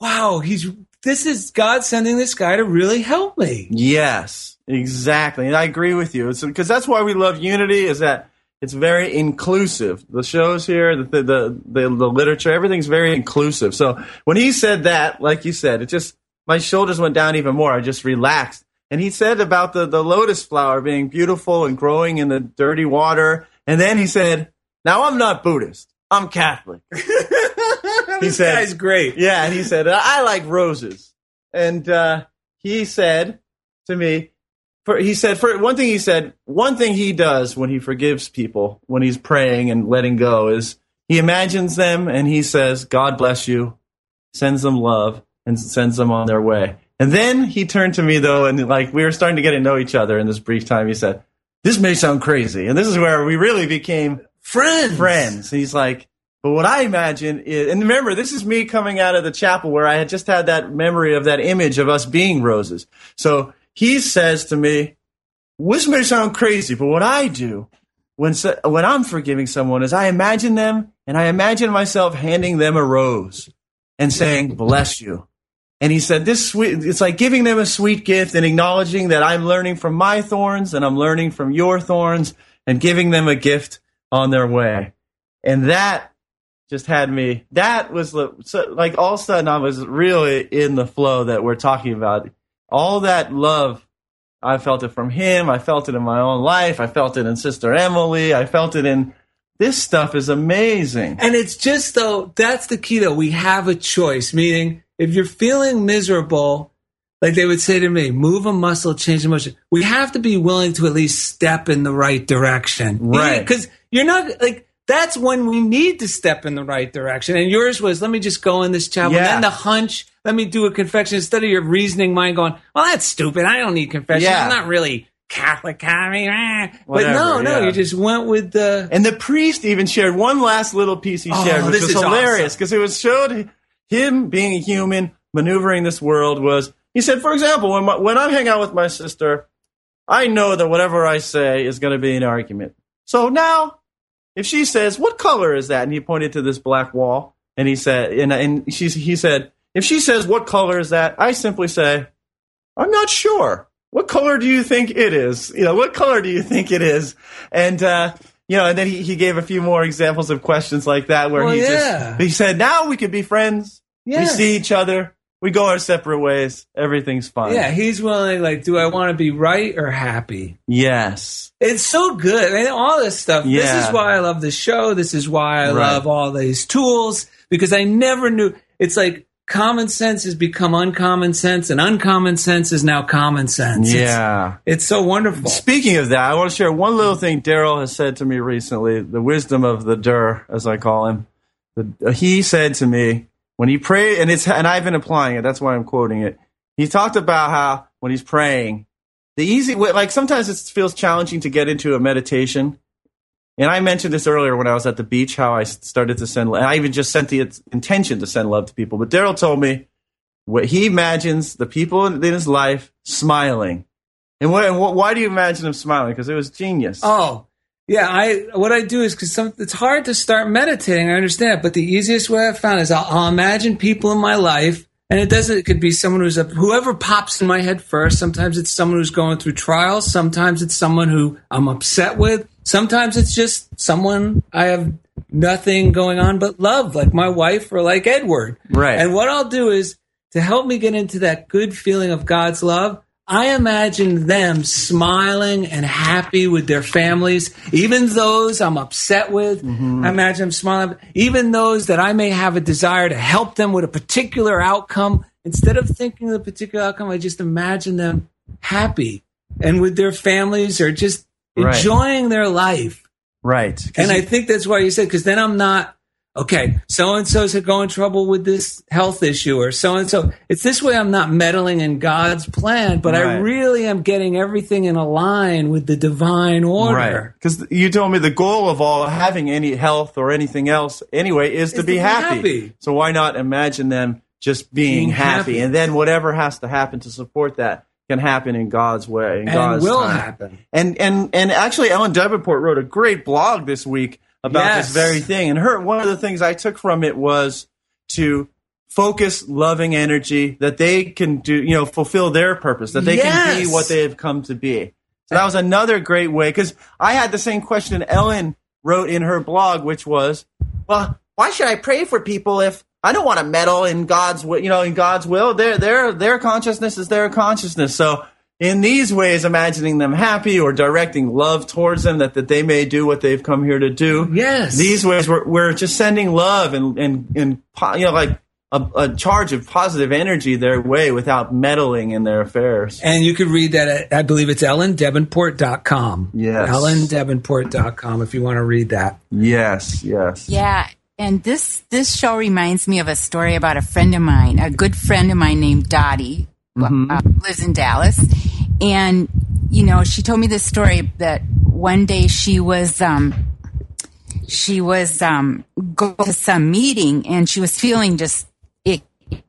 wow, he's this is God sending this guy to really help me. Yes, exactly. And I agree with you. It's because that's why we love unity is that it's very inclusive. The shows here, the, the, the, the, literature, everything's very inclusive. So when he said that, like you said, it just, my shoulders went down even more. I just relaxed. And he said about the, the lotus flower being beautiful and growing in the dirty water. And then he said, now I'm not Buddhist. I'm Catholic. this said- guy's great. Yeah, and he said, I like roses. And uh, he said to me, for, he said, for one thing, he said, one thing he does when he forgives people, when he's praying and letting go, is he imagines them and he says, God bless you, sends them love, and sends them on their way. And then he turned to me, though, and like we were starting to get to know each other in this brief time. He said, This may sound crazy. And this is where we really became Friends. friends. He's like, but what I imagine is, and remember, this is me coming out of the chapel where I had just had that memory of that image of us being roses. So he says to me, this may sound crazy, but what I do when, when I'm forgiving someone is I imagine them and I imagine myself handing them a rose and saying, bless you. And he said, this sweet, it's like giving them a sweet gift and acknowledging that I'm learning from my thorns and I'm learning from your thorns and giving them a gift on their way. And that just had me, that was like all of a sudden I was really in the flow that we're talking about. All that love, I felt it from him. I felt it in my own life. I felt it in Sister Emily. I felt it in, this stuff is amazing. And it's just though that's the key though. We have a choice. Meaning, if you're feeling miserable, like they would say to me, move a muscle, change a motion. We have to be willing to at least step in the right direction, Right. Because you're not like that's when we need to step in the right direction. And yours was, let me just go in this chapel. Yeah. Then the hunch, let me do a confession instead of your reasoning mind going, well, that's stupid. I don't need confession. Yeah. I'm not really Catholic. I mean, eh." but Whatever, no, no, yeah. you just went with the. And the priest even shared one last little piece he Oh, shared, which was is hilarious awesome. because it was showed him being a human, maneuvering this world. Was he said, for example, when my, when I hang out with my sister, I know that whatever I say is going to be an argument. So now, if she says, "What color is that?" and he pointed to this black wall, and he said, and and she he said, if she says, "What color is that?" I simply say, I'm not sure. What color do you think it is? You know, what color do you think it is? And uh, you know, and then he, he gave a few more examples of questions like that where Well, he yeah. just he said, "Now we could be friends. Yeah. We see each other. We go our separate ways. Everything's fine." Yeah, he's willing. Like, do I want to be right or happy? Yes. It's so good. I mean, all this stuff. Yeah. This is why I love the show. This is why I Right. love all these tools because I never knew. It's like common sense has become uncommon sense, and uncommon sense is now common sense. It's- Yeah. it's, so wonderful. Speaking of that, I want to share one little thing Daryl has said to me recently. The wisdom of the Dur, as I call him. The, he said to me when he prayed, and it's and I've been applying it. That's why I'm quoting it. He talked about how when he's praying, the easy way, like sometimes it feels challenging to get into a meditation. And I mentioned this earlier when I was at the beach, how I started to send, and I even just sent the intention to send love to people. But Daryl told me what he imagines the people in his life smiling. And, what, and what, why do you imagine them smiling? Because it was genius. Oh, Yeah, I what I do is because it's hard to start meditating. I understand, but the easiest way I've found is I'll, I'll imagine people in my life, and it doesn't. It could be someone who's a, whoever pops in my head first. Sometimes it's someone who's going through trials. Sometimes it's someone who I'm upset with. Sometimes it's just someone I have nothing going on but love, like my wife or like Edward. Right. And what I'll do is to help me get into that good feeling of God's love. I imagine them smiling and happy with their families, even those I'm upset with. Mm-hmm. I imagine them smiling, even those that I may have a desire to help them with a particular outcome. Instead of thinking of the particular outcome, I just imagine them happy and with their families or just Right. enjoying their life. Right. And I think that's why you said, because then I'm not, okay, so and so's going trouble with this health issue or so and so. It's this way I'm not meddling in God's plan, but I really am getting everything in a line with the divine order. Right. Because you told me the goal of all having any health or anything else anyway is, to, Is be, to be happy. happy. So why not imagine them just being, Being happy. happy. and then whatever has to happen to support that can happen in God's way. In And God's will time. happen. And and and actually, Ellen Debenport wrote a great blog this week about Yes. this very thing. And her one of the things I took from it was to focus loving energy that they can do, you know, fulfill their purpose, that they can be what they have come to be. So that was another great way because I had the same question Ellen wrote in her blog, which was, well, why should I pray for people if I don't want to meddle in God's you know, in God's will? Their their their consciousness is their consciousness. So in these ways, imagining them happy or directing love towards them that, that they may do what they've come here to do. Yes. These ways we're, we're just sending love and, and, and, you know, like a, a charge of positive energy their way without meddling in their affairs. And you could read that at, I believe it's ellendebenport.com. Yes. ellendebenport.com if you want to read that. Yes, yes. Yeah. And this this show reminds me of a story about a friend of mine, a good friend of mine named Dottie, Mm-hmm. uh, lives in Dallas, and you know she told me this story that one day she was um she was um going to some meeting and she was feeling just it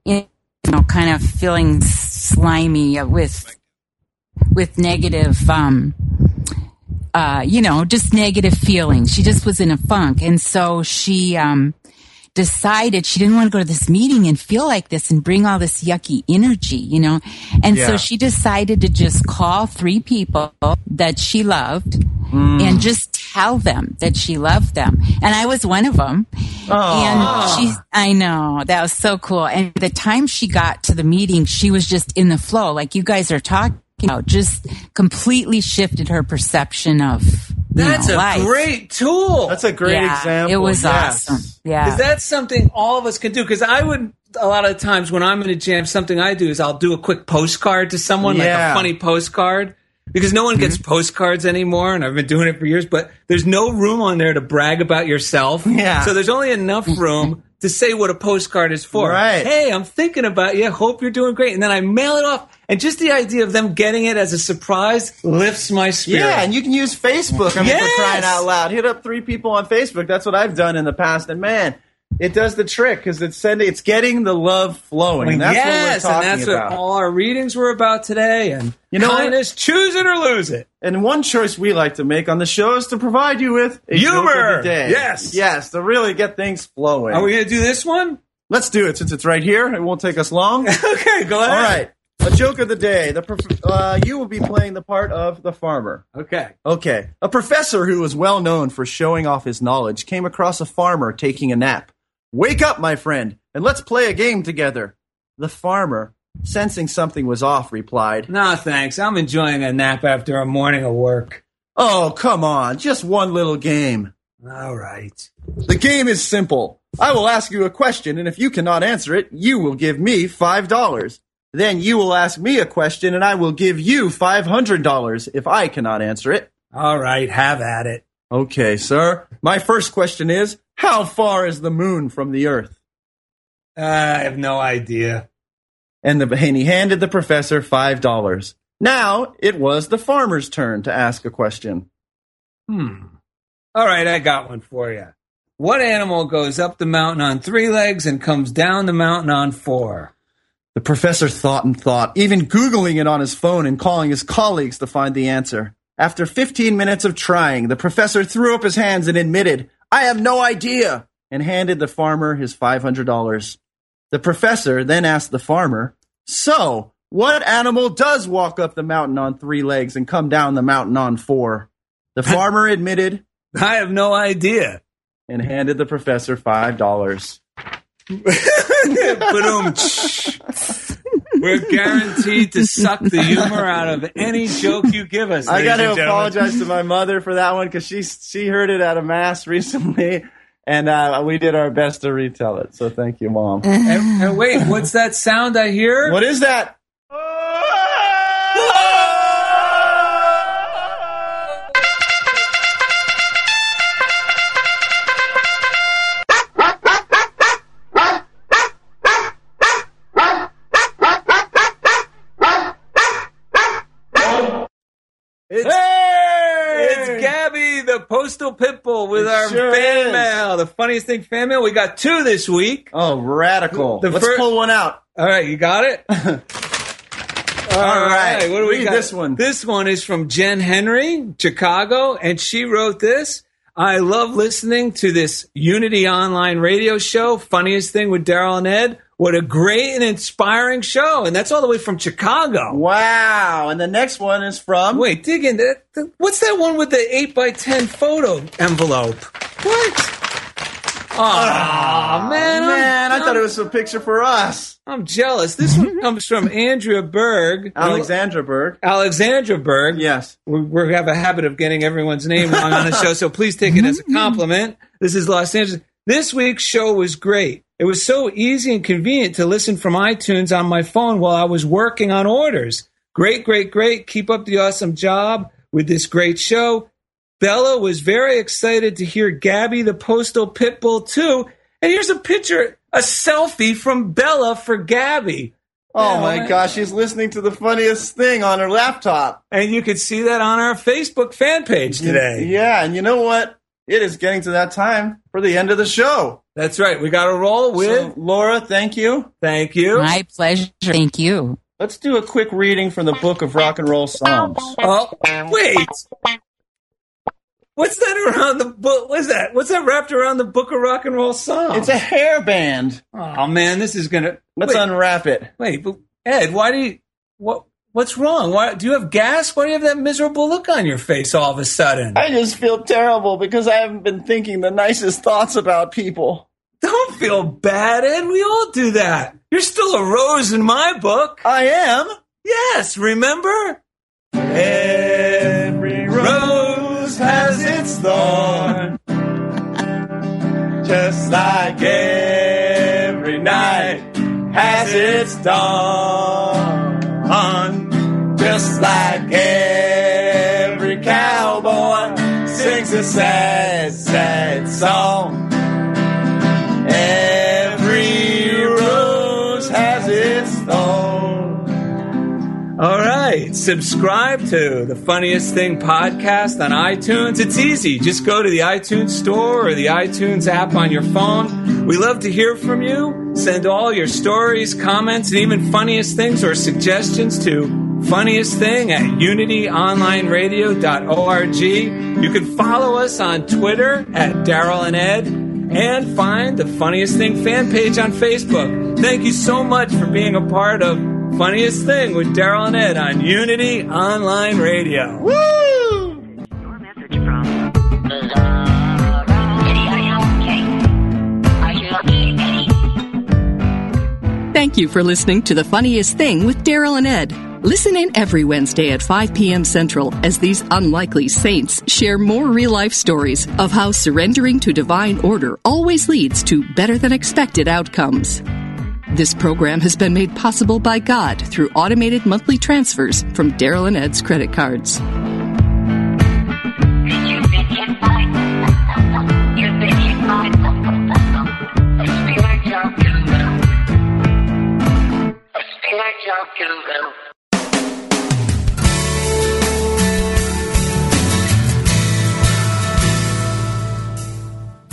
you know kind of feeling slimy with with negative um uh, you know, just negative feelings. She just was in a funk. And so she, um, decided she didn't want to go to this meeting and feel like this and bring all this yucky energy, you know? And so she decided to just call three people that she loved Mm. and just tell them that she loved them. And I was one of them. And she, I know that was so cool. And the time she got to the meeting, she was just in the flow, like you guys are talking about, just completely shifted her perception of That's know, a life. great tool. That's a great Yeah, example. It was yes. awesome. Yeah. Because that's something all of us can do. Because I would, a lot of times when I'm in a jam, something I do is I'll do a quick postcard to someone, like a funny postcard. Because no one gets Mm-hmm. postcards anymore, and I've been doing it for years, but there's no room on there to brag about yourself. Yeah. So there's only enough room to say what a postcard is for. Right. Hey, I'm thinking about you. Hope you're doing great. And then I mail it off. And just the idea of them getting it as a surprise lifts my spirit. Yeah, and you can use Facebook. I mean, Yes! for crying out loud, hit up three people on Facebook. That's what I've done in the past, and man, it does the trick because it's sending, it's getting the love flowing. And that's yes, and that's about. what all our readings were about today. And You know what? kindness, choose it or lose it. And one choice we like to make on the show is to provide you with a joke Humor! of the day. Yes. yes, to really get things flowing. Are we going to do this one? Let's do it since it's right here. It won't take us long. okay, go ahead. All right. A joke of the day. The prof- uh, you will be playing the part of the farmer. Okay. Okay. A professor who was well known for showing off his knowledge came across a farmer taking a nap. Wake up, my friend, and let's play a game together. The farmer, sensing something was off, replied, No, thanks. I'm enjoying a nap after a morning of work. Oh, come on, just one little game. All right. The game is simple. I will ask you a question, and if you cannot answer it, you will give me $5. Then you will ask me a question, and I will give you $500 if I cannot answer it. All right, have at it. Okay, sir. My first question is How far is the moon from the earth? Uh, I have no idea. And, the, and he handed the professor $5. Now it was the farmer's turn to ask a question. Hmm. All right, I got one for you. What animal goes up the mountain on three legs and comes down the mountain on four? The professor thought and thought, even Googling it on his phone and calling his colleagues to find the answer. After 15 minutes of trying, the professor threw up his hands and admitted, I have no idea, and handed the farmer his $500. The professor then asked the farmer, So, what animal does walk up the mountain on three legs and come down the mountain on four? The farmer admitted, I have no idea. and handed the professor $5. Ba-dum. We're guaranteed to suck the humor out of any joke you give us. I got to ladies and gentlemen. apologize to my mother for that one because she she heard it at a mass recently, and uh, we did our best to retell it. So thank you, mom. And, and wait, what's that sound I hear? What is that? Postal pitbull, with It our sure fan is. mail. The funniest thing fan mail. We got two this week. Oh, radical! The Let's fir- pull one out. All right, you got it. All right, what do we read got? this one. This one is from Jen Henry, Chicago, and she wrote this. I love listening to this Unity online radio show. Funniest thing with Daryl and Ed. What a great and inspiring show, and that's all the way from Chicago. Wow! And the next one is from. Wait, dig in. What's that one with the eight by ten photo envelope? What? Oh man, I'm- man, I thought it was a picture for us. I'm jealous. This one comes from Andrea Berg. Alexandra Berg. Alexandra Berg. Yes. We, we have a habit of getting everyone's name wrong on the show, so please take it as a mm-hmm. compliment. This is Los Angeles. This week's show was great. It was so easy and convenient to listen from iTunes on my phone while I was working on orders. Great, great, great. Keep up the awesome job with this great show. Bella was very excited to hear Gabby the Postal Pitbull too. And here's a picture, a selfie from Bella for Gabby. Oh Yeah, my oh man. gosh, she's listening to the funniest thing on her laptop. And you could see that on our Facebook fan page mm, today. Yeah, and you know what? It is getting to that time for the end of the show. That's right. We got to roll with So, Laura, thank you. Thank you. My pleasure. Thank you. Let's do a quick reading from the book of rock and roll songs. Oh, wait. What's that around the book? What's that? What's that wrapped around the book of rock and roll songs? It's a hairband. Oh. oh man, this is gonna. Let's wait, unwrap it. wait, but Ed, why do you? What? What's wrong? Why do you have gas? Why do you have that miserable look on your face all of a sudden? I just feel terrible because I haven't been thinking the nicest thoughts about people. Don't feel bad, Ed. We all do that. You're still a rose in my book. I am. Yes, remember? Every rose has its thorn. Just like every night has its dawn. Just like every cowboy sings a sad, sad song. Right, subscribe to the Funniest Thing podcast on iTunes. It's easy. Just go to the iTunes store or the iTunes app on your phone. We love to hear from you. Send all your stories, comments, and even funniest things or suggestions to funniest thing at unityonlineradio.org. You can follow us on Twitter at Daryl and Ed and find the Funniest Thing fan page on Facebook. Thank you so much for being a part of Funniest Thing with Daryl and Ed on Unity Online Radio. Woo! Thank you for listening to The Funniest Thing with Daryl and Ed. Listen in every Wednesday at 5 p.m. Central as these unlikely saints share more real life stories of how surrendering to divine order always leads to better than expected outcomes. This program has been made possible by God through automated monthly transfers from Daryl and Ed's credit cards.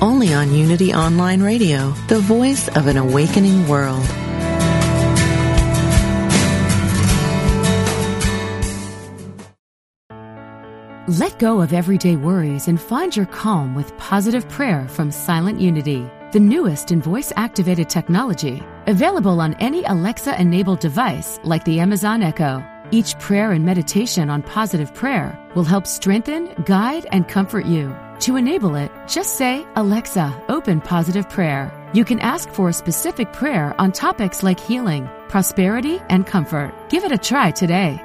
only on Unity Online Radio, the voice of an awakening world. Let go of everyday worries and find your calm with positive prayer from Silent Unity, the newest in voice activated technology, available on any Alexa enabled device like the Amazon Echo. Each prayer and meditation on positive prayer will help strengthen, guide, and comfort you. To enable it, just say, Alexa, open positive prayer. You can ask for a specific prayer on topics like healing, prosperity, and comfort. Give it a try today.